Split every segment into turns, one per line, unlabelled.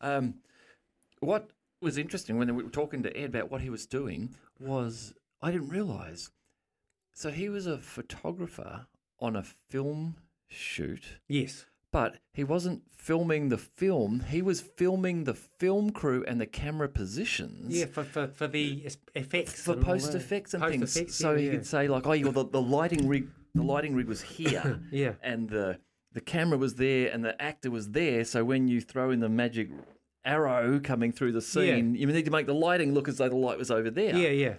Um, what was interesting when we were talking to Ed about what he was doing was I didn't realise. So he was a photographer on a film shoot,
Yes.
but he wasn't filming the film. He was filming the film crew and the camera positions.
Yeah, for, for, for the effects.
for post effects and
Post
things.
effects,
so
yeah.
could say like, "Oh, you the, the lighting rig, the lighting rig was here,
Yeah.
and the the camera was there, and the actor was there. So when you throw in the magic arrow coming through the scene, you need to make the lighting look as though the light was over there.
Yeah, yeah.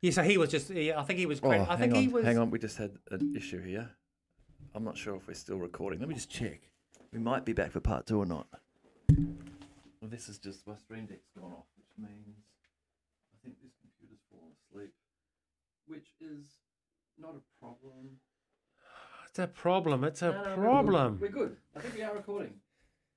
Yeah, so he was just, yeah, I think he was,
Oh,
I think
on,
he was.
hang on. We just had an issue here. I'm not sure if we're still recording. Let me just check. We might be back for part two or not. Well, this is just my stream deck's gone off, which means I think this computer's fallen asleep, which is not a problem.
It's a problem. It's a
No, no, we're good.
problem.
We're good. I think we are recording.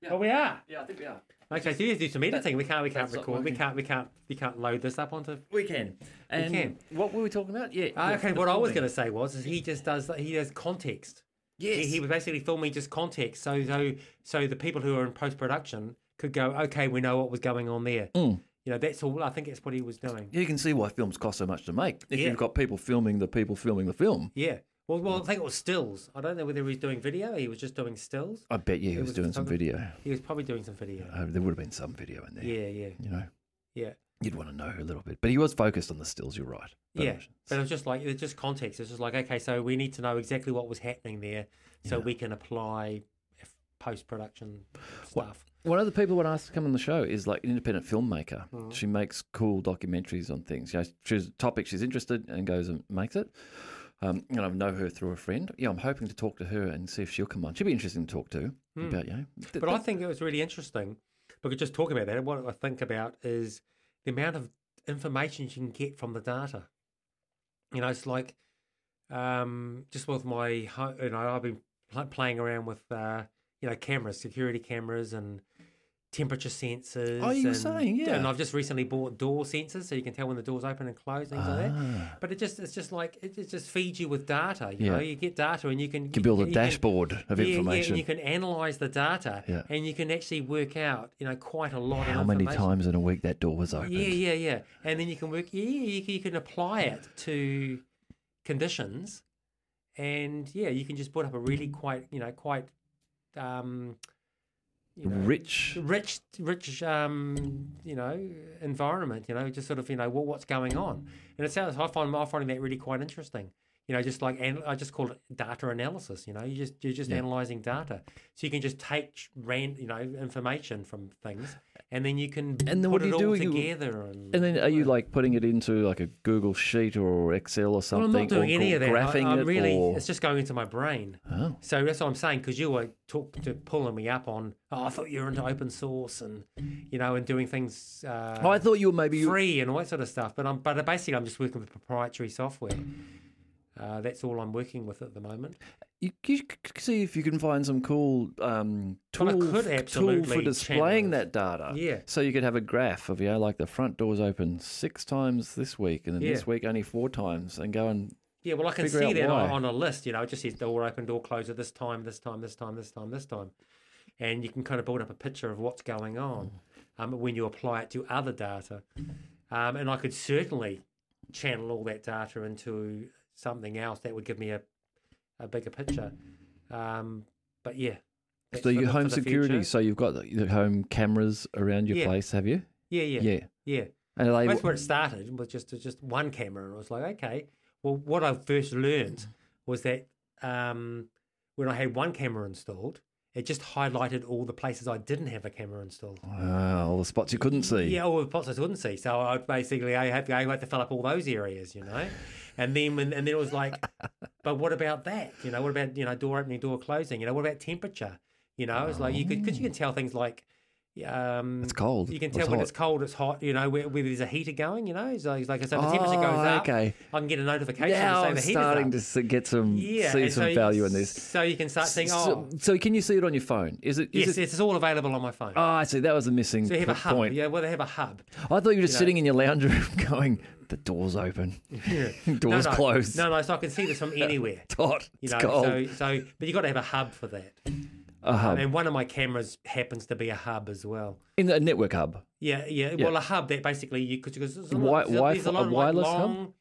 Yeah.
Oh, we are.
Yeah, I think we are.
Okay, so you do some editing. We can't. We can't
that's
record. We can't. We can't. We can't load this up onto.
We can. And
can.
what were we talking about? Yeah.
Ah,
the-
okay, what I was going to say was, is he just does. He does context.
Yes.
He, he was basically filming just context, so so so the people who are in post production could go, okay, we know what was going on there.
Mm.
You know, that's all. I think that's what he was doing.
You can see why films cost so much to make. If
Yeah.
you've got people filming the people filming the film,
Yeah. Well, well, I think it was stills. I don't know whether he was doing video. He was just doing stills.
I bet you he was,
was
doing some video.
He was probably doing some video.
Uh, there would have been some video in there.
Yeah, yeah,
You know,
yeah.
you'd want to know a little bit. But he was focused on the stills, you're right. But
yeah,
was-
but it was just like it's just context. It's just like okay, so we need to know exactly what was happening there, so we can apply post production stuff.
One of the people when asked to come on the show is like an independent filmmaker.
Mm.
She makes cool documentaries on things. You know, she's a topic she's interested in and goes and makes it. Um, and I know her through a friend. Yeah, I'm hoping to talk to her and see if she'll come on. She'd be interesting to talk to about you know. th-.
But I think it was really interesting because just talking about that, what I think about is the amount of information you can get from the data. You know, it's like um, just with my, you know, I've been playing around with, uh, you know, cameras, security cameras, and temperature sensors.
Oh, you were saying, yeah.
And I've just recently bought door sensors, so you can tell when the doors open and close, things like that.
Ah.
But it just, it's just like it, it just feeds you with data. You
Yeah.
know, you get data, and you can
you can build a dashboard of
yeah, Yeah,
information.
and you can analyze the data,
Yeah.
and you can actually work out, you know, quite a lot.
How many times in a week that door was opened?
Yeah, yeah, yeah, and then you can work. Yeah, you, can- you can apply it to conditions, and yeah, you can just put up a really quite, you know, quite, um, you know,
Rich.
rich, rich, um, you know, environment. You know, just sort of, you know, what, what's going on, and it sounds. I find I finding that really quite interesting. You know, just like and I just call it data analysis. You know, you just you're just analyzing data, so you can just take ran, you know, information from things, and then you can
And then
put
what do
it
you
all
do? You-
together. And,
And then are you like putting it into like a Google sheet or Excel or
Well,
something?
I'm not doing
or
any of that.
Graphing
I, I'm
it
really,
or...
it's just going into my brain.
Oh.
So that's what I'm saying because you were talk to pulling me up on. Oh, I thought you were into open source and you know and doing things uh,
Oh, I thought you were maybe
free and all that sort of stuff. But I'm but basically I'm just working with proprietary software. Uh, that's all I'm working with at the moment.
you, you see if you can find some cool um, tool,
Well, could
tool for displaying
channel
that data.
Yeah.
So you could have a graph of, you know, like the front door's open six times this week and then this week only four times and go and
Yeah, well, I can see that on,
why.
on a list. You know, it just says door open, door close at this time, this time, this time, this time, this time, and you can kind of build up a picture of what's going on um, when you apply it to other data. Um, and I could certainly channel all that data into something else that would give me a, a bigger picture. Um, but yeah.
so your home security. So you've got the home cameras around your
Yeah.
place, have you?
Yeah, yeah,
Yeah.
yeah.
And they,
That's where it started was just just one camera, and I was like, okay. Well, what I first learned was that um, when I had one camera installed, it just highlighted all the places I didn't have a camera installed.
Ah, all the spots you couldn't see.
Yeah, all the spots I couldn't see. So I basically I had, I had to fill up all those areas, you know. And then when, and then it was like, but what about that? You know, what about you know door opening, door closing? You know, what about temperature? You know, it's like you could because you can oh. tell things like. Um,
It's cold
You can tell
it's
when
hot.
it's cold, it's hot. You know, where, where there's a heater going. You know, so it's like so the temperature goes
Oh,
up.
okay.
I can get a notification
Now
to say
I'm
the heater's
starting
up.
to get some
yeah,
see some
so you-
value in this.
So you can start saying,
So,
oh,
so can you see it on your phone? Is it? Is
yes,
it
it's all available on my phone.
oh, I see. That was a missing
so you have a
p-
hub.
point.
Yeah, well, they have a hub.
I thought you were just
know.
sitting in your lounge room going, the door's open. door's
no, no,
closed.
No, no, so I can see this from anywhere.
It's hot.
You
It's
know,
cold.
so so, but you have got to have a hub for that.
A hub.
and one of my cameras happens to be a hub as well.
In the network hub.
Yeah, yeah.
Yeah.
Well, a hub that basically you because there's a lot, there's, there's a lot
a
of like
wireless hub?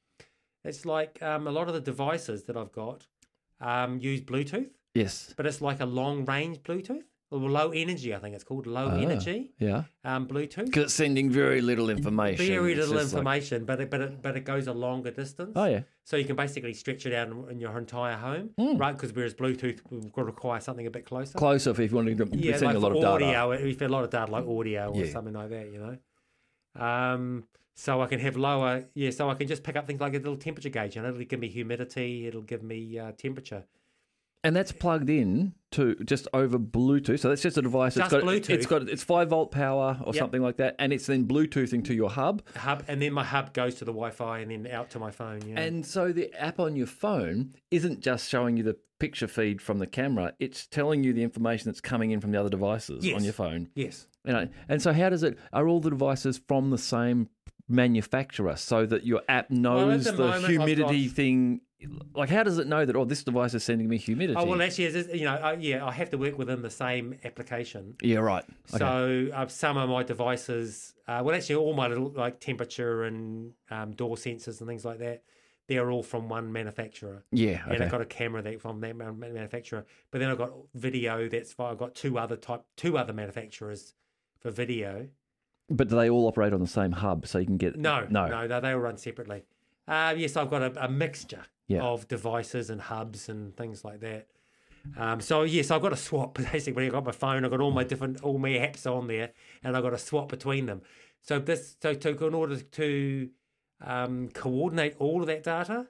It's like um, a lot of the devices that I've got um, use Bluetooth,
Yes.
but it's like a long range Bluetooth low energy. I think it's called low
Ah,
energy
Yeah.
um, Bluetooth.
Because it's sending very little information.
Very little
just like-
information, but it, but it, but it goes a longer distance.
oh yeah.
So you can basically stretch it out in, in your entire home,
Hmm.
right? Because whereas Bluetooth will require something a bit closer.
Closer if you want to
yeah,
send
like
a lot of data.
audio, if a lot of data like audio or
Yeah.
something like that, you know. Um, so I can have lower, yeah. So I can just pick up things like a little temperature gauge, and it'll give me humidity, it'll give me uh, temperature.
And that's plugged in to just over Bluetooth. So that's just a device.
Just
it's got
Bluetooth.
it's got it's five volt power or
Yep.
something like that, and it's then Bluetoothing to your hub.
Hub, and then my hub goes to the Wi-Fi and then out to my phone. Yeah.
And so the app on your phone isn't just showing you the picture feed from the camera; it's telling you the information that's coming in from the other devices on your phone.
yes.
You know, and so how does it? Are all the devices from the same manufacturer, so that your app knows
the
the,
moment
humidity
got-
thing? Like, how does it know that? Oh, this device is sending me humidity.
Oh well, actually, you know, yeah, I have to work within the same application.
yeah, right. Okay.
So uh, some of my devices, uh, well, actually, all my little like temperature and um, door sensors and things like that, they're all from one manufacturer.
yeah,
And. I've got a camera that from that manufacturer, but then I've got video that's why I've got two other type, two other manufacturers for video.
But do they all operate on the same hub, so you can get
No,
no,
no, no, they all run separately. Uh, yes, I've got a, a mixture
Yeah.
of devices and hubs and things like that. Um, so yes, I've got a swap. Basically, I've got my phone. I've got all my different, all my apps on there, and I've got a swap between them. So this, so to in order to um, coordinate all of that data,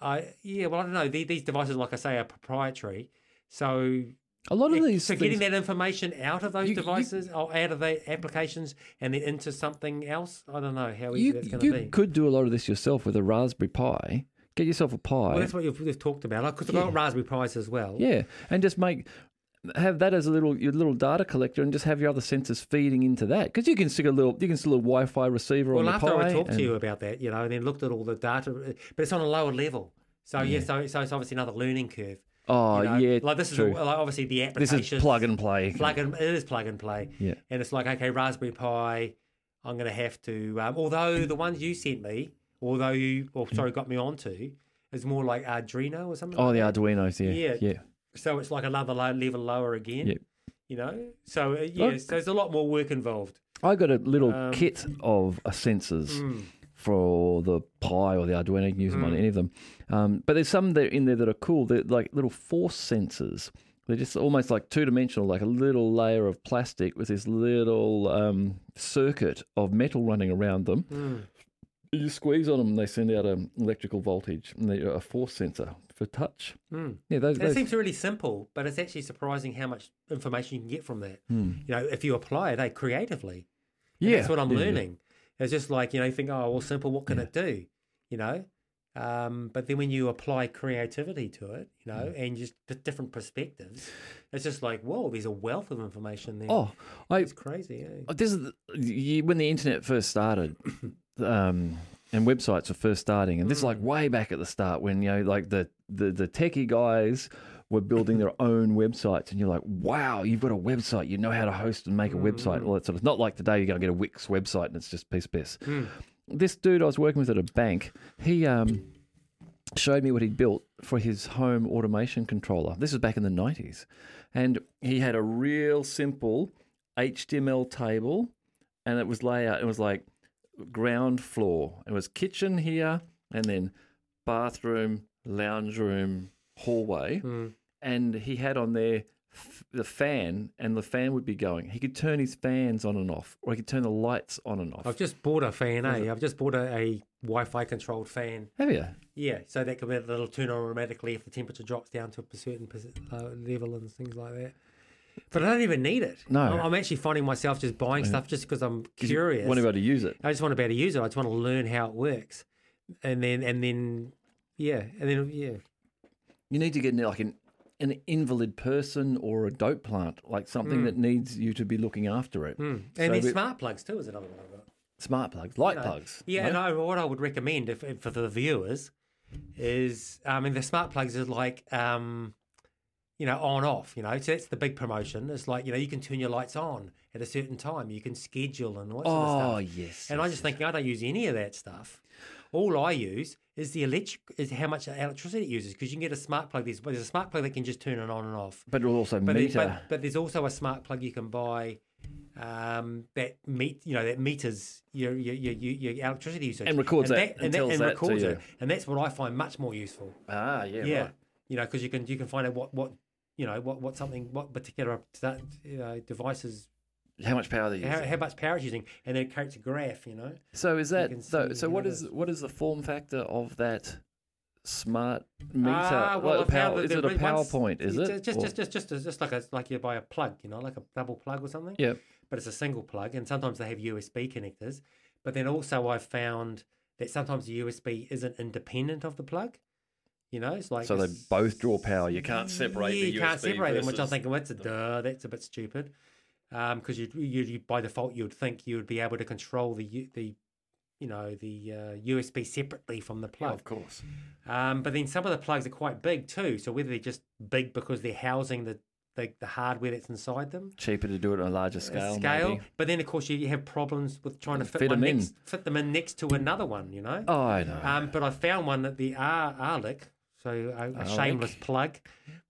I yeah, well, I don't know. These, these devices, like I say, are proprietary. So
A lot of these
so
things,
getting that information out of those
You- you-
devices or out of the applications and then into something else, I don't know how easy
you,
that's going to be.
You could do a lot of this yourself with a Raspberry Pi. Get yourself a Pi,
Well, that's what you've, we've talked about. Because I've got Raspberry Pis as well.
yeah, and just make have that as a little your little data collector, and just have your other sensors feeding into that because you can stick a little you can stick a Wi-Fi receiver
Well,
on the
after
Pi.
I talked to you about that, you know, and then looked at all the data, but it's on a lower level. So yeah, so, so it's obviously another learning curve.
Oh
you know?
yeah,
like this is
true.
all, like obviously the application.
this is plug and play.
plug and it is plug and play.
Yeah.
and it's like okay, Raspberry Pi. I'm going to have to. Um, although the ones you sent me, although you, or sorry, got me onto, is more like Arduino or something.
Oh,
like
the
that.
Arduinos, yeah,
Yeah.
yeah.
So it's like another level lower again.
Yeah.
You know, so uh, yeah, so there's a lot more work involved.
I got a little
Um,
kit of uh, sensors
Mm.
For the Pi or the Arduino. You can use them on
Mm.
any of them. Um, but there's some that in there that are cool. They're like little force sensors. They're just almost like two dimensional, like a little layer of plastic with this little um, circuit of metal running around them.
Mm.
You squeeze on them, and they send out an electrical voltage, and they're a force sensor for touch.
Mm.
Yeah, those. Those
seems really simple, but it's actually surprising how much information you can get from that.
Hmm.
You know, if you apply it, eh, creatively.
Yeah,
that's what I'm
yeah, yeah.
It's just like you know, you think, oh, well, simple. What can it do? You know, um, but then when you apply creativity to it, you know,
Hmm.
and just different perspectives, it's just like, whoa, there's a wealth of information there.
Oh, I
it's crazy. Eh?
Oh, This is the- you, when the internet first started, um, and websites were first starting, and this is like way back at the start when you know, like the the, the techie guys were building their own websites, and you're like, wow, you've got a website, you know how to host and make a website, all that sort of. Not like today, you're going to get a Wix website and it's just piece of piss. This dude I was working with at a bank, he um, showed me what he'd built for his home automation controller. This was back in the 90s. And he had a real simple HTML table, and it was layout. It was like ground floor. It was kitchen here, and then bathroom, lounge room, hallway.
Mm.
And he had on there the fan, and the fan would be going. He could turn his fans on and off, or he could turn the lights on and off.
I've just bought a fan. Eh? I've just bought a, a Wi-Fi controlled fan.
Have you?
Yeah, so that could be a little turn on automatically if the temperature drops down to a certain uh, level and things like that. But I don't even need it.
No.
I'm, I'm actually finding myself just buying stuff just because I'm curious.
Want to be able to use it?
I just want to be able to use it. I just want to learn how it works, and then and then yeah, and then yeah,
You need to get like an an invalid person or a dope plant, like something that needs you to be looking after it.
Hmm. and
So
then
we-
smart plugs too is another one I've got.
Smart plugs, light
No.
plugs.
Yeah,
no?
and I, what I would recommend if, if for the viewers is, I mean, the smart plugs is like, um, you know, on off. You know, so that's the big promotion. It's like you know, you can turn your lights on at a certain time. You can schedule and all that sort of
Oh yes.
And I'm
yes,
just thinking, I don't use any of that stuff. All I use is the electric, is how much electricity it uses because you can get a smart plug. There's, there's a smart plug that can just turn it on and off.
But it'll also
But,
meter.
but, but there's also a smart plug you can buy um, that meet you know that meters your your your, your electricity usage
And records that and tells that to
records it. And that's what I find much more useful.
ah, yeah.
Yeah,
Right.
you know, because you can you can find out what what you know what what something what particular that know, devices
How much power they use.
how, how much power it's using, and then it creates a graph. You know.
So is that so? So what is what is the form factor of that smart meter?
Ah, well,
Like
I
a
found
power, is it a PowerPoint? Is it?
just just just just just like a like you buy a plug, you know, like a double plug or something.
yeah.
but it's a single plug, and sometimes they have USB connectors. But then also I've found that sometimes the USB isn't independent of the plug. You know, it's like
So they both draw power. You can't separate
Yeah,
the
you can't separate them, which I'm thinking, what's a duh? That's a bit stupid. Because you, you, you, by default, you would think you would be able to control the the, you know, the uh, USB separately from the
Yeah,
plug.
of course.
Um, but then some of the plugs are quite big too. So whether they're just big because they're housing the the, the hardware that's inside them,
Cheaper to do it on a larger scale.
scale.
maybe.
But then, of course, you have problems with trying to fit,
Fit
one
'em in.
next, fit them in next to another one. You know.
Oh, I know.
Um, but I found one at the Ar- Arlec, so a, a shameless plug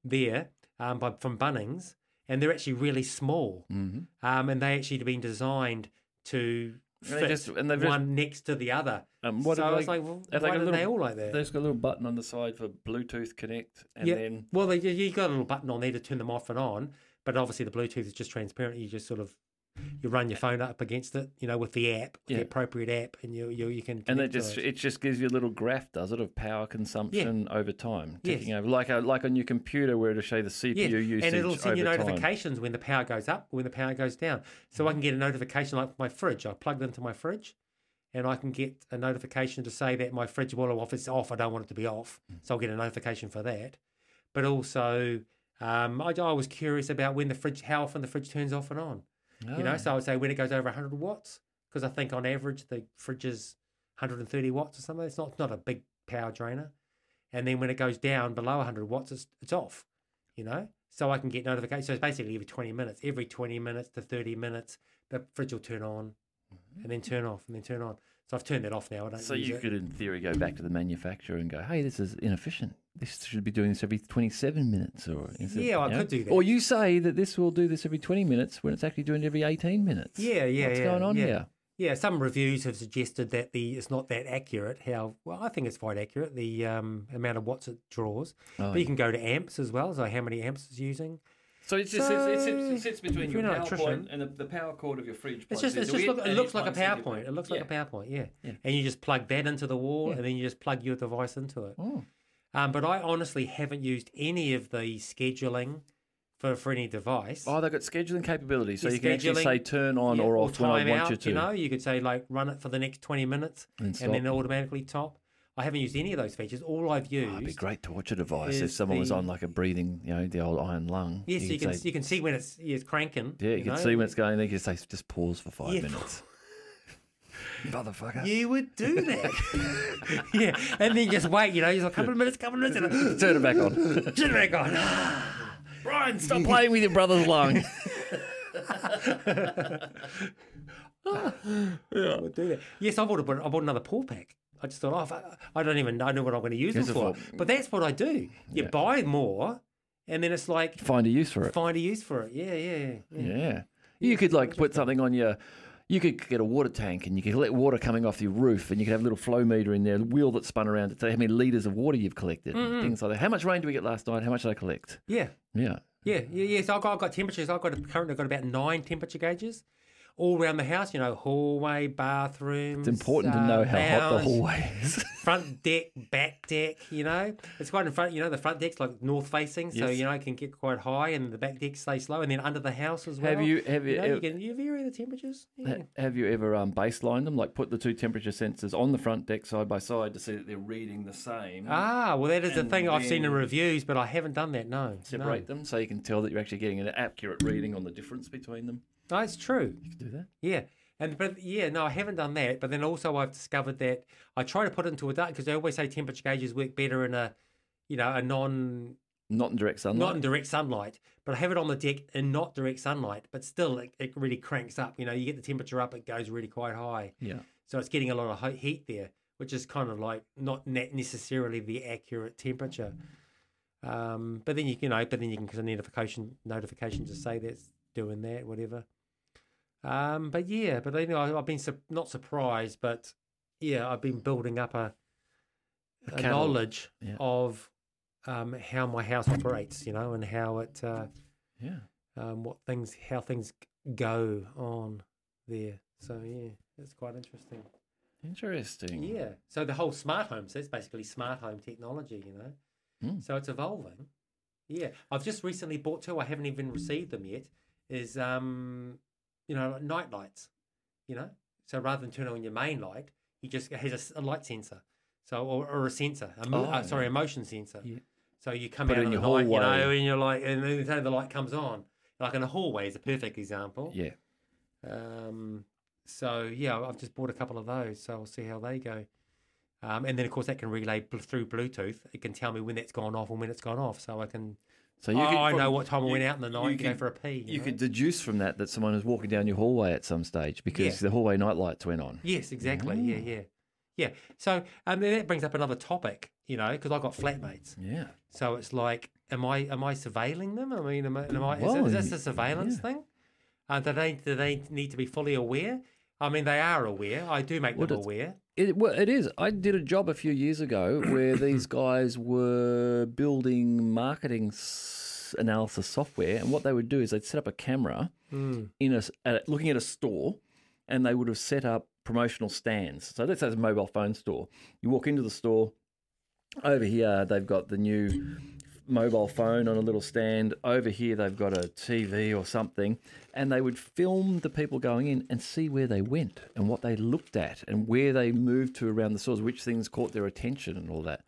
there um, by, from Bunnings, and they're actually really small,
hmm
um, and they actually have been designed to
And
fit
just- and they've just-
one next to the other.
Um, what
so I was like, well, why are
a
they
little-
all like that?
There's got a little button on the side for Bluetooth connect, and
yeah.
then
well, they, you got a little button on there to turn them off and on, but obviously the Bluetooth is just transparent. You just sort of you run your phone up against it, you know, with the app, with
Yeah.
the appropriate app, and you you, you can.
and it just
it.
it just gives you a little graph, does it, of power consumption over time,
Yes.
over, like a like on your computer where it'll show you the CPU
Yes,
usage
and it'll send you
over time.
notifications when the power goes up, when the power goes down. So I can get a notification like my fridge. I plug it into my fridge, and I can get a notification to say that my fridge well off. is off. I don't want it to be off,
Mm.
so I'll get a notification for that. But also, um, I, I was curious about when the fridge, how often the fridge turns off and on. You know, so oh. I would say when it goes over 100 watts, because I think on average the fridge is 130 watts or something. It's not not a big power drainer. And then when it goes down below 100 watts, it's, it's off. You know, so I can get notifications. So it's basically every 20 minutes, every 20 minutes to 30 minutes, the fridge will turn on, mm-hmm. and then turn off, and then turn on. So I've turned that off now. I don't
So you
it.
could, in theory, go back to the manufacturer and go, "Hey, this is inefficient. This should be doing this every 27 minutes." Or
Yeah, I
know?
could do that.
Or you say that this will do this every 20 minutes when it's actually doing it every 18 minutes.
Yeah, yeah,
What's
yeah,
going on
yeah.
here?
Yeah, some reviews have suggested that the it's not that accurate. How well, I think it's quite accurate. The um, amount of watts it draws,
Oh,
but you can go to amps as well. So how many amps it's using?
So it just sits, it sits, it sits between your
you're an
power
electrician-
point and the, the power cord of your fridge.
It's just, it's just
it,
look, it looks like a PowerPoint. It looks like a PowerPoint, yeah.
Yeah.
And you just plug that into the wall,
Yeah.
and then you just plug your device into it.
Oh.
Um, but I honestly haven't used any of the scheduling for, for any device.
Oh, they've got scheduling capability, so
Yeah,
you can actually say turn on
Yeah,
or off when I want
out,
you to.
You know, you could say like run it for the next twenty minutes,
and,
and then automatically top. I haven't used any of those features. All I've used.
Oh, it'd be great to watch a device if someone was on like a breathing, you know, the old iron lung.
Yes, you, can
say,
you can see when it's it's cranking.
yeah, you, can
know?
see when it's going. Then you can say just pause for five
Yeah.
minutes. Motherfucker.
You would do that. yeah, and then just wait. You know, just a couple of minutes, couple of minutes, and
Turn it back on.
turn it back on.
Brian, stop playing with your brother's lung.
Yeah, I would do that. Yes, I bought, a, I bought another pull pack. I just thought, oh, I, I don't even know what I'm going to use them
it
for. But that's what I do. You
Yeah.
buy more, and then it's like
Find a use for it.
find a use for it. Yeah, yeah, yeah. yeah.
You could like put something on your. You could get a water tank and you could let water coming off your roof and you could have a little flow meter in there, a wheel that spun around to tell you how many litres of water you've collected,
Mm-hmm.
things like that. How much rain do we get last night? How much did I collect?
Yeah,
Yeah.
yeah, yeah, yeah. So I've got, I've got temperatures. I've got a, currently got about nine temperature gauges all around the house. You know, hallway, bathrooms.
It's important to
uh,
know how hot the
lounge,
hallway is.
Front deck, back deck. You know, it's quite in front. You know, the front deck's like north facing, so
Yes.
you know it can get quite high, and the back deck stays low, and then under the house as well.
have you have you,
You, know, you can you vary the temperatures. Yeah.
have you ever um, baselined them? Like put the two temperature sensors on the front deck side by side to see that they're reading the same.
Ah, well, that is the thing I've seen in reviews, but I haven't done that. No,
Separate them so you can tell that you're actually getting an accurate reading on the difference between them.
No, it's true.
You can do that.
Yeah. And but yeah, no, I haven't done that. But then also I've discovered that I try to put it into a dark because they always say temperature gauges work better in a, you know, a non
Not in direct sunlight.
not in direct sunlight, but I have it on the deck in not direct sunlight. But still, it, it really cranks up. You know, you get the temperature up, it goes really quite high.
yeah.
So it's getting a lot of heat there, which is kind of like not necessarily the accurate temperature. Um, but then you, you know, but then you can get a notification notification to say that's doing that, whatever. Um, but yeah, but you know, I- I've been su- not surprised, but yeah, I've been building up a,
A
a knowledge
yeah.
of um, how my house operates, you know, and how it, uh,
Yeah.
um, what things, how things go on there. So yeah, it's quite interesting.
Interesting.
Yeah. So the whole smart home, so it's basically smart home technology, you know.
Mm.
So it's evolving. Yeah. I've just recently bought two, I haven't even received them yet, is um you know, night lights. You know? So rather than turning on your main light, he just has a light sensor. So or, or a sensor. A mo- uh,
Oh.
sorry, a motion sensor.
Yeah.
So you come
Put
out
in your
night, you know,
hallway.
and you're like and then the the light comes on. Like in a hallway is a perfect example.
Yeah.
Um, so yeah, I've just bought a couple of those, so I'll see how they go. Um, and then of course that can relay bl- through Bluetooth. It can tell me when that's gone off and when it's gone off, so I can.
So
oh,
could
I know what time I went out in the night
you
to go for a pee. You,
You
know?
could deduce from that that someone was walking down your hallway at some stage because
Yeah.
the hallway night lights went on.
Yes, exactly. Yeah,
Mm.
yeah, yeah. So um, then that brings up another topic, you know, because I've got flatmates.
Yeah.
So it's like, am I am I surveilling them? I mean, am I, am I, is,
Well,
it, is this a surveillance
yeah.
thing? Uh, do they do they need to be fully aware? I mean, they are aware. I do make
Well,
them aware.
It, well, it is. I did a job a few years ago where these guys were building marketing s- analysis software, and what they would do is they'd set up a camera
Mm.
in a at, looking at a store, and they would have set up promotional stands. So let's say it's a mobile phone store. You walk into the store. Over here, they've got the new mobile phone on a little stand. Over here, they've got a TV or something, and they would film the people going in and see where they went and what they looked at and where they moved to around the stores, which things caught their attention and all that.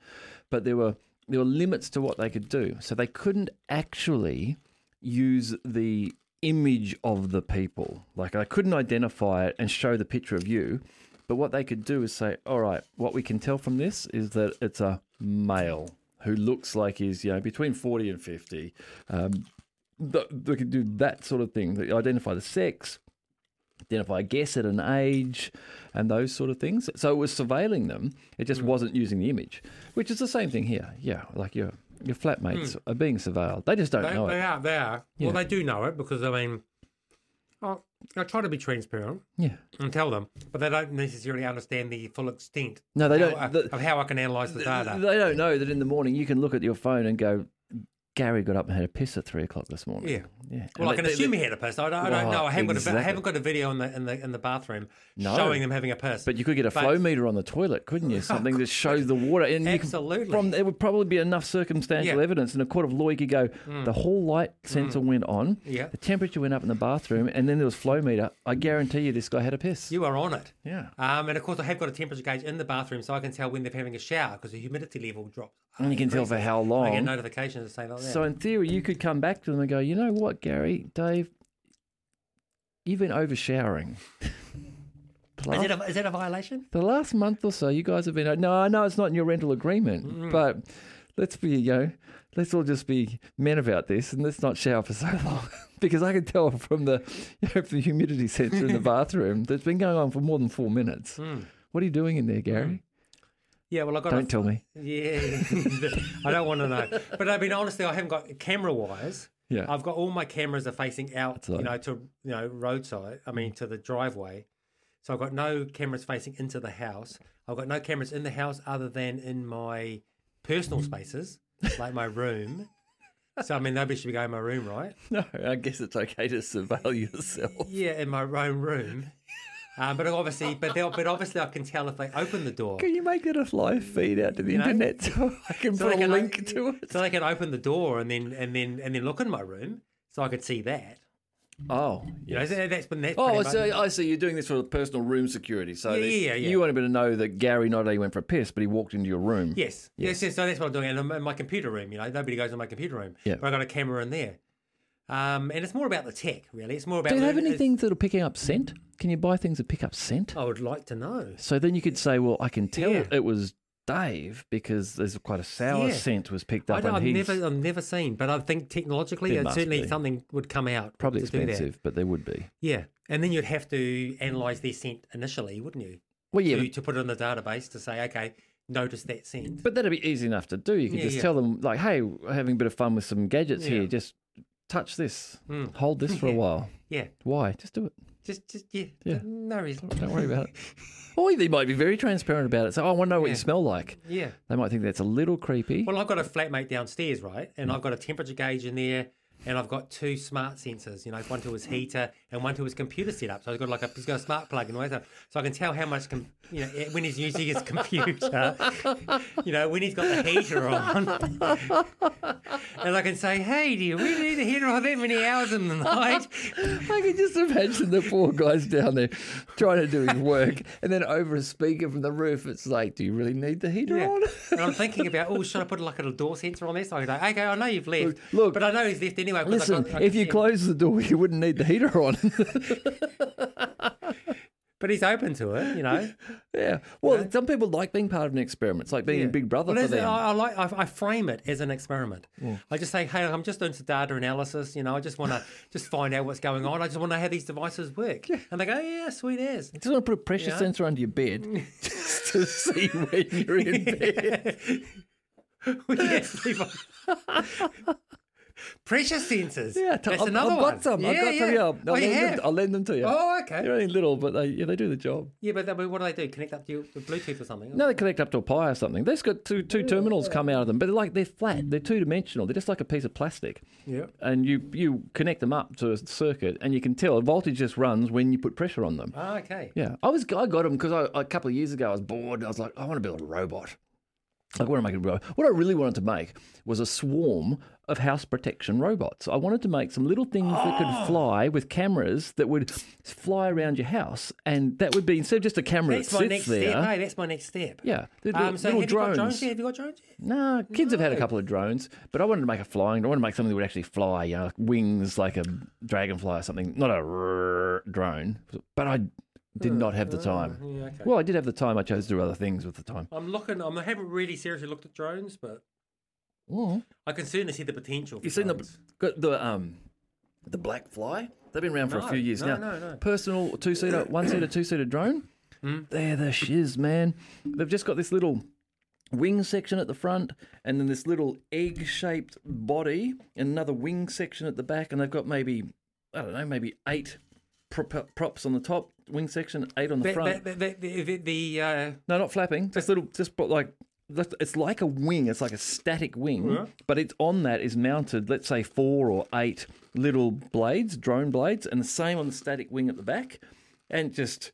But there were there were limits to what they could do, so they couldn't actually use the image of the people. Like I couldn't identify it and show the picture of you. But what they could do is say, all right, what we can tell from this is that it's a male who looks like he's, you know, between 40 and 50. Um, they could do that sort of thing. They identify the sex, identify a guess at an age, and those sort of things. So it was surveilling them. It just wasn't using the image, which is the same thing here. Yeah, like your your flatmates are being surveilled. They just don't
They,
know
they
it.
are. They are.
Yeah.
Well, they do know it because I mean, I, I try to be transparent
Yeah.
and tell them, but they don't necessarily understand the full extent.
No, they
how-
don't.
uh,
the-
of how I can analyze the data.
They don't know that in the morning you can look at your phone and go, Gary got up and had a piss at three o'clock this morning.
Yeah.
yeah.
Well, I can
they-
assume
they-
he had a piss. I don't, I don't
Well,
know. I haven't got a, I
exactly.
haven't got a video in the in the in the bathroom
No.
showing them having a piss.
But you could get a
But-
flow meter on the toilet, couldn't you? Something that shows the water. And you could-
Absolutely.
from there would probably be enough circumstantial
Yeah.
evidence in a court of law. You could go, the hall light sensor went on,
Yeah.
the temperature went up in the bathroom, and then there was flow meter. I guarantee you, this guy had a piss.
you are on it.
yeah.
Um, and of course, I have got a temperature gauge in the bathroom, so I can tell when they're having a shower because the humidity level drops.
And you can tell for how
I get
long.
notifications that say like that.
So in theory, you could come back to them and go, you know what, Gary, Dave, you've been over showering.
is, it a, is that a violation?
The last month or so, you guys have been. No, I know it's not in your rental agreement, but let's be, you know, let's all just be men about this and let's not shower for so long. because I can tell from the, you know, from the humidity sensor in the bathroom that's been going on for more than four minutes.
Mm.
What are you doing in there, Gary?
Yeah, well, I got.
Don't
a,
tell me.
Yeah, I don't want to know. But I mean, honestly, I haven't got camera wise.
Yeah.
I've got all my cameras are facing out, you know, to you know roadside. I mean, to the driveway. So I've got no cameras facing into the house. I've got no cameras in the house other than in my personal spaces, like my room. So I mean, nobody should be going in my room, right?
No, I guess it's okay to surveil yourself.
Yeah, in my own room. Um, but obviously, but they'll- but obviously, I can tell if they open the door.
Can you make it a live feed out to the
You know?
internet so I can
So
put
they
a
can,
link
like,
to it?
So they can open the door and then and then and then look in my room, so I could see that.
Oh,
You know, that's been that's
Oh,
pretty
so
much-
I see. You're doing this for personal room security. So
Yeah, yeah, yeah.
you want to be to know that Gary not only went for a piss, but he walked into your room.
Yes. yes, yes. So that's what I'm doing. And I'm in my computer room, you know, nobody goes in my computer room.
Yeah.
But I got a camera in there. Um, and it's more about the tech, really. It's more about.
Do you have
the-
any
it's-
things that are picking up scent? Can you buy things that pick up scent?
I would like to know.
So then you could say, well, I can tell
Yeah.
it was Dave because there's quite a sour
Yeah.
scent was picked
I
up
don't, I've
his.
never, I've never seen, but I think technologically, it certainly
be.
something would come out.
Probably
to do that.
expensive, but there would be.
Yeah, and then you'd have to analyze their scent initially, wouldn't you?
Well, yeah,
to, to put it in the database to say, okay, notice that scent.
but that'd be easy enough to do. You could
Yeah,
just
yeah.
tell them, like, hey, we're having a bit of fun with some gadgets here. Just touch this,
Mm.
hold this for a while.
Yeah,
Why? Just do it.
Just, just yeah,
Yeah.
no reason.
Don't worry about it. Or they might be very transparent about it. So, oh, I want to know what
Yeah.
you smell like.
Yeah.
They might think that's a little creepy.
Well, I've got a flatmate downstairs, right? And mm. I've got a temperature gauge in there, and I've got two smart sensors. You know, one to his heater and one to his computer setup. So I've got like a he's got a smart plug and all that. So I can tell how much, com- you know, when he's using his computer. you know, when he's got the heater on, and I can say, "Hey, do you really need a heater on that many hours in the night?"
I can just imagine the poor guys down there trying to do his work, and then over a speaker from the roof, it's like, "Do you really need the heater
Yeah.
on?"
And I'm thinking about, oh, should I put like a little door sensor on this? So I go, okay, I know you've left,
look,
but I know he's left anyway.
Listen,
got-
if you
him.
close the door, you wouldn't need the heater on.
but he's open to it, you know.
yeah. Well, some people like being part of an experiment. It's like being
Yeah.
Big Brother
Well,
for them.
I, I like. I, I frame it as an experiment. I just say, hey, I'm just doing some data analysis. You know, I just want to just find out what's going on. I just want to know how these devices work. Yeah. And they go, yeah, sweet as.
just want to put a pressure
Yeah.
sensor under your bed just to see when you're in bed.
We actually- Pressure sensors.
Yeah, t-
that's
I've,
another
I've
one.
got some. I've
Yeah,
got some.
yeah.
Yeah, I'll,
Oh,
lend them,
have?
I'll lend them to you.
Oh, okay.
They're only little, but they yeah they do the job.
Yeah, but then what do they do? Connect up to your Bluetooth or something?
No, they connect up to a Pi or something. They've got two two terminals come out of them, but they're like they're flat. They're two dimensional. They're just like a piece of plastic.
Yeah.
And you you connect them up to a circuit, and you can tell a voltage just runs when you put pressure on them.
Oh, okay.
Yeah, I was I got them because I, a couple of years ago I was bored. I was like, I want to build a robot. I want to make a robot. What I really wanted to make was a swarm of house protection robots. I wanted to make some little things that
Oh.
could fly with cameras that would fly around your house, and that would be instead of just a camera
That's
that
my
sits
next
there.
step. Hey, that's my next step.
Yeah, the little,
Um, so
little
have you got
drones.
drones? Have you got drones? yet?
No, kids have had a couple of drones, but I wanted to make a flying. I wanted to make something that would actually fly, you know, like wings like a dragonfly or something. Not a drone, but I did not have the uh, time.
Yeah, okay.
Well, I did have the time. I chose to do other things with the time.
I'm looking. I'm, I haven't really seriously looked at drones, but mm. I can certainly see the potential.
You've seen the
drones.
got the um the BlackFly? They've been around for a few years
no,
now.
no, no.
Personal two seater, one seater, two seater drone. Hmm? They're the shiz, man. They've just got this little wing section at the front, and then this little egg shaped body, and another wing section at the back, and they've got maybe I don't know, maybe eight props on the top wing section, eight on the
The,
front.
the, the, the, the, uh,
No, not flapping. Just little, just like it's like a wing. It's like a static wing, but it's on that is mounted. Let's say four or eight little blades, drone blades, and the same on the static wing at the back, and just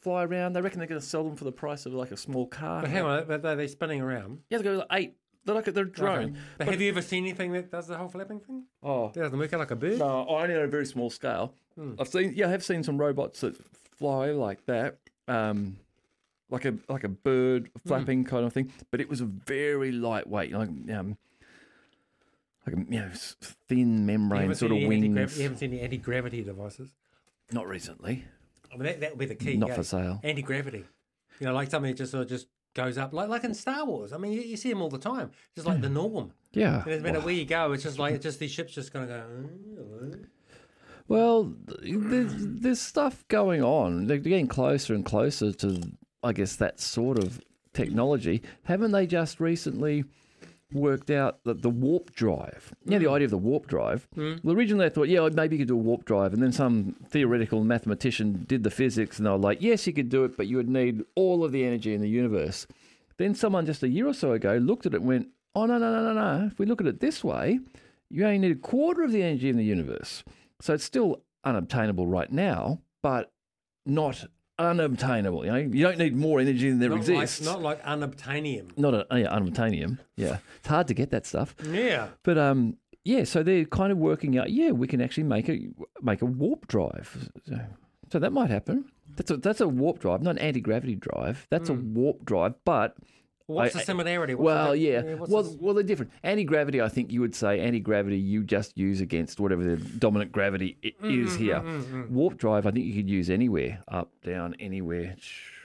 fly around. They reckon they're going to sell them for the price of like a small car.
but hang on, but are they spinning around?
Yeah, they go like eight. They're like a, they're a drone.
Okay. But, have you ever seen anything that does the whole flapping thing?
Oh,
That doesn't work out like a bird.
No, only on a very small scale. I've seen, yeah, I have seen some robots that fly like that, um, like a like a bird flapping kind of thing. But it was a very lightweight, like um, like a you know thin membrane sort of wings.
You haven't seen any anti-gravity devices.
Not recently,
I mean, that, that would be the key.
not
yeah.
for sale.
Anti-gravity. You know, like something that just sort of just goes up, like like in Star Wars. I mean, you, you see them all the time. Just like the hmm. norm.
Yeah.
And no matter where you go, it's just like it's just these ships just going to go. "Oh,
Well, there's, there's stuff going on. They're getting closer and closer to, I guess, that sort of technology. Haven't they just recently worked out that the warp drive, yeah, the hmm. idea of the warp drive, hmm. well, originally I thought, yeah, maybe you could do a warp drive. And then some theoretical mathematician did the physics and they were like, yes, you could do it, but you would need all of the energy in the universe. Then someone just a year or so ago looked at it and went, oh, no, no, no, no, no. If we look at it this way, you only need a quarter of the energy in the universe. So it's still unobtainable right now, but not unobtainable. You know, you don't need more energy than there
not
exists.
Like, not like unobtainium.
not a, yeah, unobtainium. Yeah, it's hard to get that stuff.
Yeah.
But um, yeah. So they're kind of working out. Yeah, we can actually make a make a warp drive. So, so that might happen. That's a that's a warp drive, not an anti gravity drive. That's a warp drive, but
What's
I-
the similarity? What's
well,
the,
yeah. Well,
the-
well, they're different. Anti gravity, I think you would say anti gravity. You just use against whatever the dominant gravity
Mm,
is here. Warp drive, I think you could use anywhere, up, down, anywhere.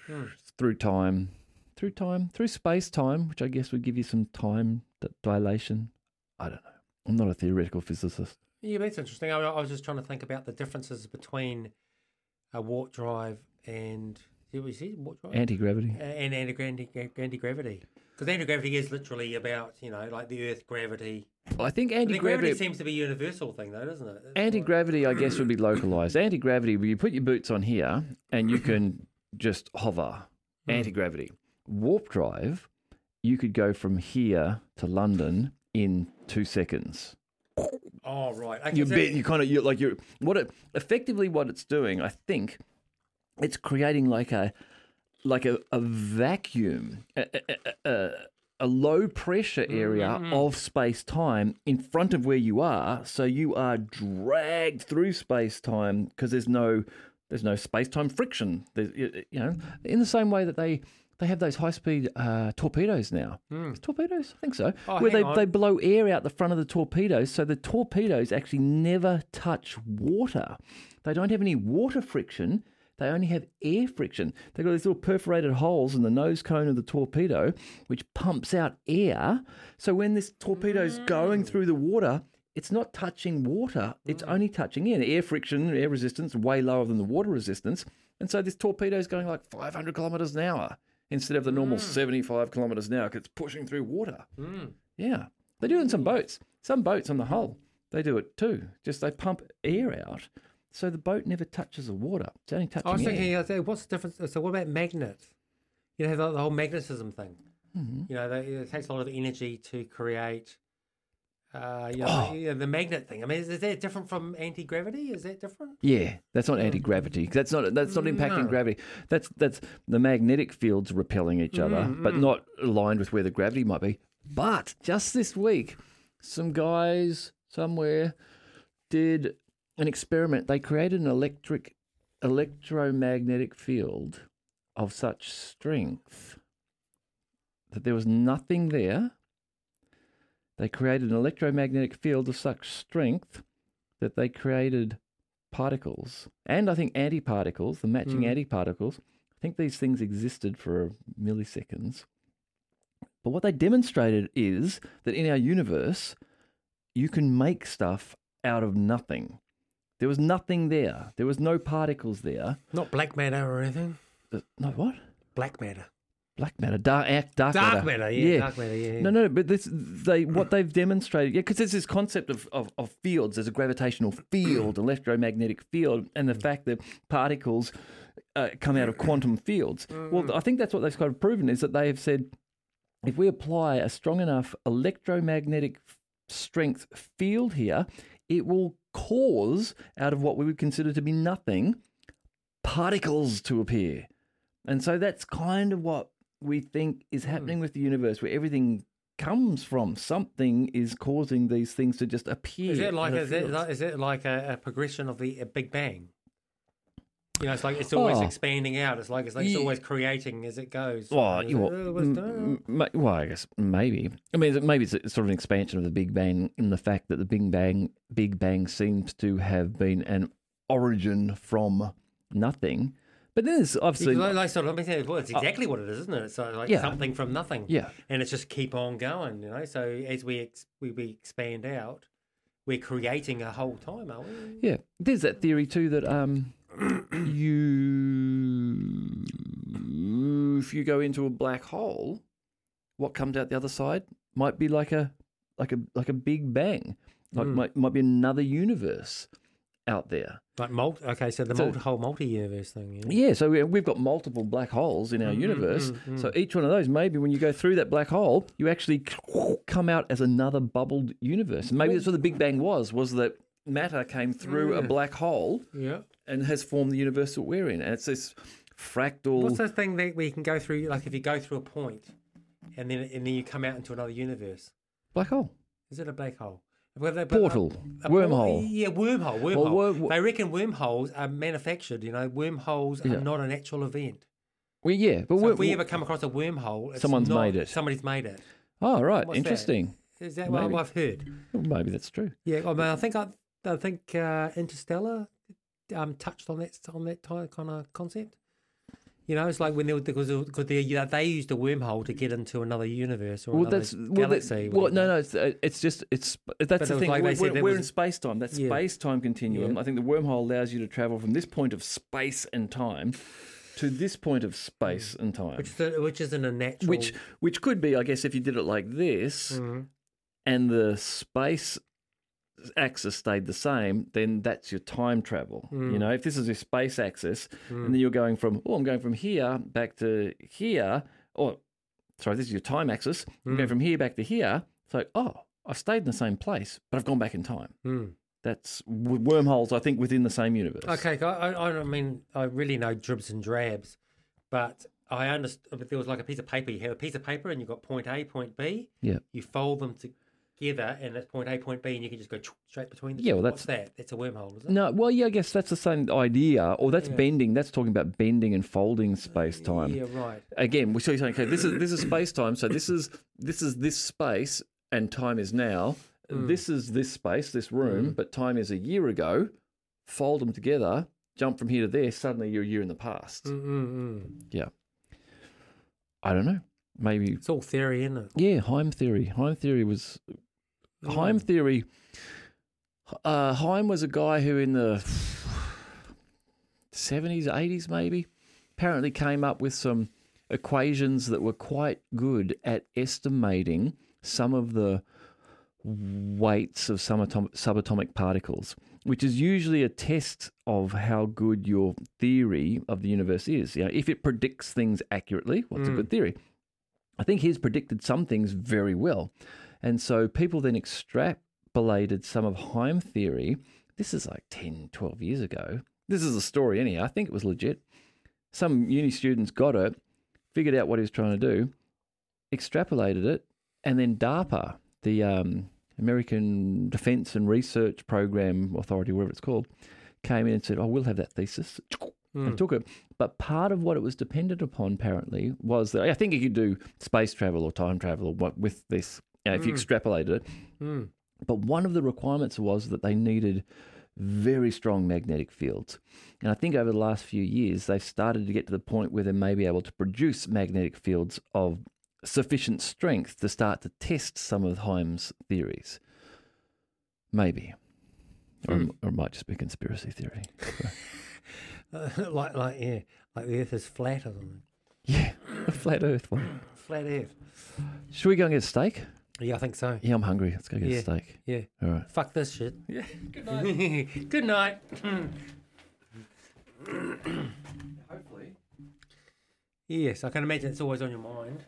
Mm.
Through time, through time, through space time, which I guess would give you some time dilation. I don't know. I'm not a theoretical physicist.
Yeah, that's interesting. I, I was just trying to think about the differences between a warp drive and see what you see warp drive
Anti gravity.
and anti anti gravity. Because anti gravity is literally about you know like the Earth gravity.
Well, I think
anti-gravity... gravity. seems to be a universal thing, though, doesn't it? It's
Anti
like-
gravity, I guess, would be localized. Anti gravity, where you put your boots on here and you can just hover.
Hmm.
Anti gravity. Warp drive, you could go from here to London in two seconds.
Oh right,
You bet you kind of you like you what it effectively what it's doing. I think it's creating like a like a, a vacuum, a, a, a, a low pressure area
Mm-hmm.
of space time in front of where you are. So you are dragged through space time because there's no there's no space time friction. There's, you know, in the same way that they. They have those high speed uh, torpedoes now. Torpedoes? I think so.
Oh,
where they,
on.
they blow air out the front of the torpedoes, so the torpedoes actually never touch water. They don't have any water friction. They only have air friction. They've got these little perforated holes in the nose cone of the torpedo, which pumps out air. So when this torpedo's going through the water, it's not touching water. It's mm. only touching air. Air friction, air resistance, way lower than the water resistance. And so this torpedo's going like 500 kilometers an hour instead of the normal mm. 75 kilometers an hour 'cause it's pushing through water. Mm. Yeah. They do it in some boats. Some boats on the hull, they do it too. Just they pump air out. So the boat never touches the water. It's only touching
I was
air.
thinking, thinking, what's the difference? So, what about magnets? You know, the, the whole magnetism thing.
Mm-hmm.
You know, they, it takes a lot of energy to create. Uh, you know,
Oh.
the, you know, the magnet thing. I mean, is, is that different from anti gravity? Is that different?
Yeah, that's not anti gravity. That's not that's not impacting
No.
gravity. That's that's the magnetic fields repelling each other, but not aligned with where the gravity might be. But just this week, some guys somewhere did an experiment. They created an electric electromagnetic field of such strength that there was nothing there. They created an electromagnetic field of such strength that they created particles and I think antiparticles, the matching
Mm.
antiparticles. I think these things existed for milliseconds. But what they demonstrated is that in our universe, you can make stuff out of nothing. There was nothing there. There was no particles there.
Not black matter or anything.
Uh, No, what?
Black matter.
Black matter, dark, dark, dark,
Dark matter. Yeah. Dark matter. Yeah.
no, no, but this they what they've demonstrated, yeah, because there's this concept of, of, of fields. There's a gravitational field, electromagnetic field, and the fact that particles uh, come out of quantum fields. Well, I think that's what they've kind of proven is that they have said if we apply a strong enough electromagnetic strength field here, it will cause out of what we would consider to be nothing particles to appear. And so that's kind of what we think is hmm. happening with the universe, where everything comes from. Something is causing these things to just appear.
Is it like
out
is it, like- is it like a, a progression of the a Big Bang? You know, it's like it's always
Oh.
expanding out. It's like it's like it's
Ye-
always creating as it goes.
Well, you,
uh, was-
m-
uh,
m- well, I guess maybe. I mean, maybe it's sort of an expansion of the Big Bang in the fact that the Big Bang, Big Bang seems to have been an origin from nothing. But then there's, I've
like, like sort of, let me say, well, it's exactly what it is, isn't it? It's like, like
Yeah.
something from nothing.
yeah,
and it's just keep on going, you know. So as we ex- we, we expand out, we're creating a whole time, are we?
yeah. There's that theory too that um, you, if you go into a black hole, what comes out the other side might be like a, like a, like a Big Bang, like
Mm.
might might be another universe out there.
Like multi. Okay, so the
So-
multi, whole multi-universe thing. Know?
Yeah, so we- we've got multiple black holes in our
Mm,
universe.
mm, mm.
So each one of those, maybe when you go through that black hole, you actually come out as another bubbled universe. And maybe that's what the Big Bang was: was that matter came through a
mm.
black hole
Yeah.
and has formed the universe that we're in. And it's this fractal.
What's the thing that we can go through? Like if you go through a point, and then and then you come out into another universe.
black hole
Is it a black hole? Well, they-
portal
a
wormhole?
por- Yeah, wormhole. Wormhole.
worm-
they reckon wormholes are manufactured. You know, wormholes
Yeah.
are not an actual event.
Well, yeah, but
So if we ever come across a wormhole, it's
Someone's
not-
made it.
Somebody's made it.
oh right,
What's
interesting.
Is that what I've heard?
Well, maybe that's true.
Yeah, I mean, I think I, I think uh, Interstellar um, touched on that on that kind of concept. You know, it's like when they because they they used a wormhole to get into another universe or
Well,
another
that's well, that-
galaxy.
well, no, no, it's, uh, it's just it's that's
it
the
was
thing.
like
we're we're, we're
was-
in space time. That
Yeah.
space time continuum.
Yeah.
I think the wormhole allows you to travel from this point of space and time to this point of space and time,
which which isn't a natural.
which which could be, I guess, if you did it like this
Mhm.
and the space axis stayed the same, then that's your time travel. You
Mm.
know, if this is your space axis,
Mm.
and then you're going from oh, I'm going from here back to here, or sorry, this is your time axis. I'm going
Mm.
from here back to here. It's like oh, I've stayed in the same place, but I've gone back in time.
Mm.
That's wormholes, I think, within the same universe.
Okay, I, I, mean I really know dribs and drabs, but I understand. But there was like a piece of paper. You have a piece of paper, and you've got point A, point B.
Yeah.
You fold them together, and that's point A, point B, and you can just go straight between. The
Yeah,
two.
well,
What's that? That's a wormhole, is it?
No, well, yeah, I guess that's the same idea, or that's
Yeah.
bending. That's talking about bending and folding uh, space time.
Yeah, right.
Again, we're still saying, okay, this is this is space time. So this is this is this space, and time is now.
Mm.
This is this space, this room, mm. but time is a year ago. Fold them together, jump from here to there. Suddenly, you're a year in the past.
Mm-mm-mm.
I don't know. Maybe
It's all theory, isn't it?
yeah. Heim theory. Heim theory was Heim theory. Uh, Heim was a guy who, in the seventies, eighties, maybe, apparently came up with some equations that were quite good at estimating some of the weights of subatom- subatomic particles, which is usually a test of how good your theory of the universe is. You know, if it predicts things accurately, what's a
Mm.
good theory? I think he's predicted some things very well. And so people then extrapolated some of Heim theory. This is like 10, 12 years ago. This is a story, anyhow. I think it was legit. Some uni students got it, figured out what he was trying to do, extrapolated it, and then DARPA, the um, American Defense and Research Program Authority, whatever it's called, came in and said, Oh, we'll have that thesis
Mm.
and took it. But part of what it was dependent upon, apparently, was that I think you could do space travel or time travel or what with this you know, if you
Mm.
extrapolated it.
Mm.
But one of the requirements was that they needed very strong magnetic fields. And I think over the last few years, they've started to get to the point where they may be able to produce magnetic fields of sufficient strength to start to test some of Heim's theories. Maybe. Or,
Hmm.
or it might just be conspiracy theory.
like, like, yeah, like the Earth is flat or something.
Yeah, a flat Earth one.
Flat Earth.
Should we go and get a steak?
Yeah, I think so.
Yeah, I'm hungry. Let's go get
Yeah.
a steak.
Yeah.
All right.
Fuck this shit.
Yeah. Good night.
Good night.
Hopefully.
yes, I can imagine it's always on your mind.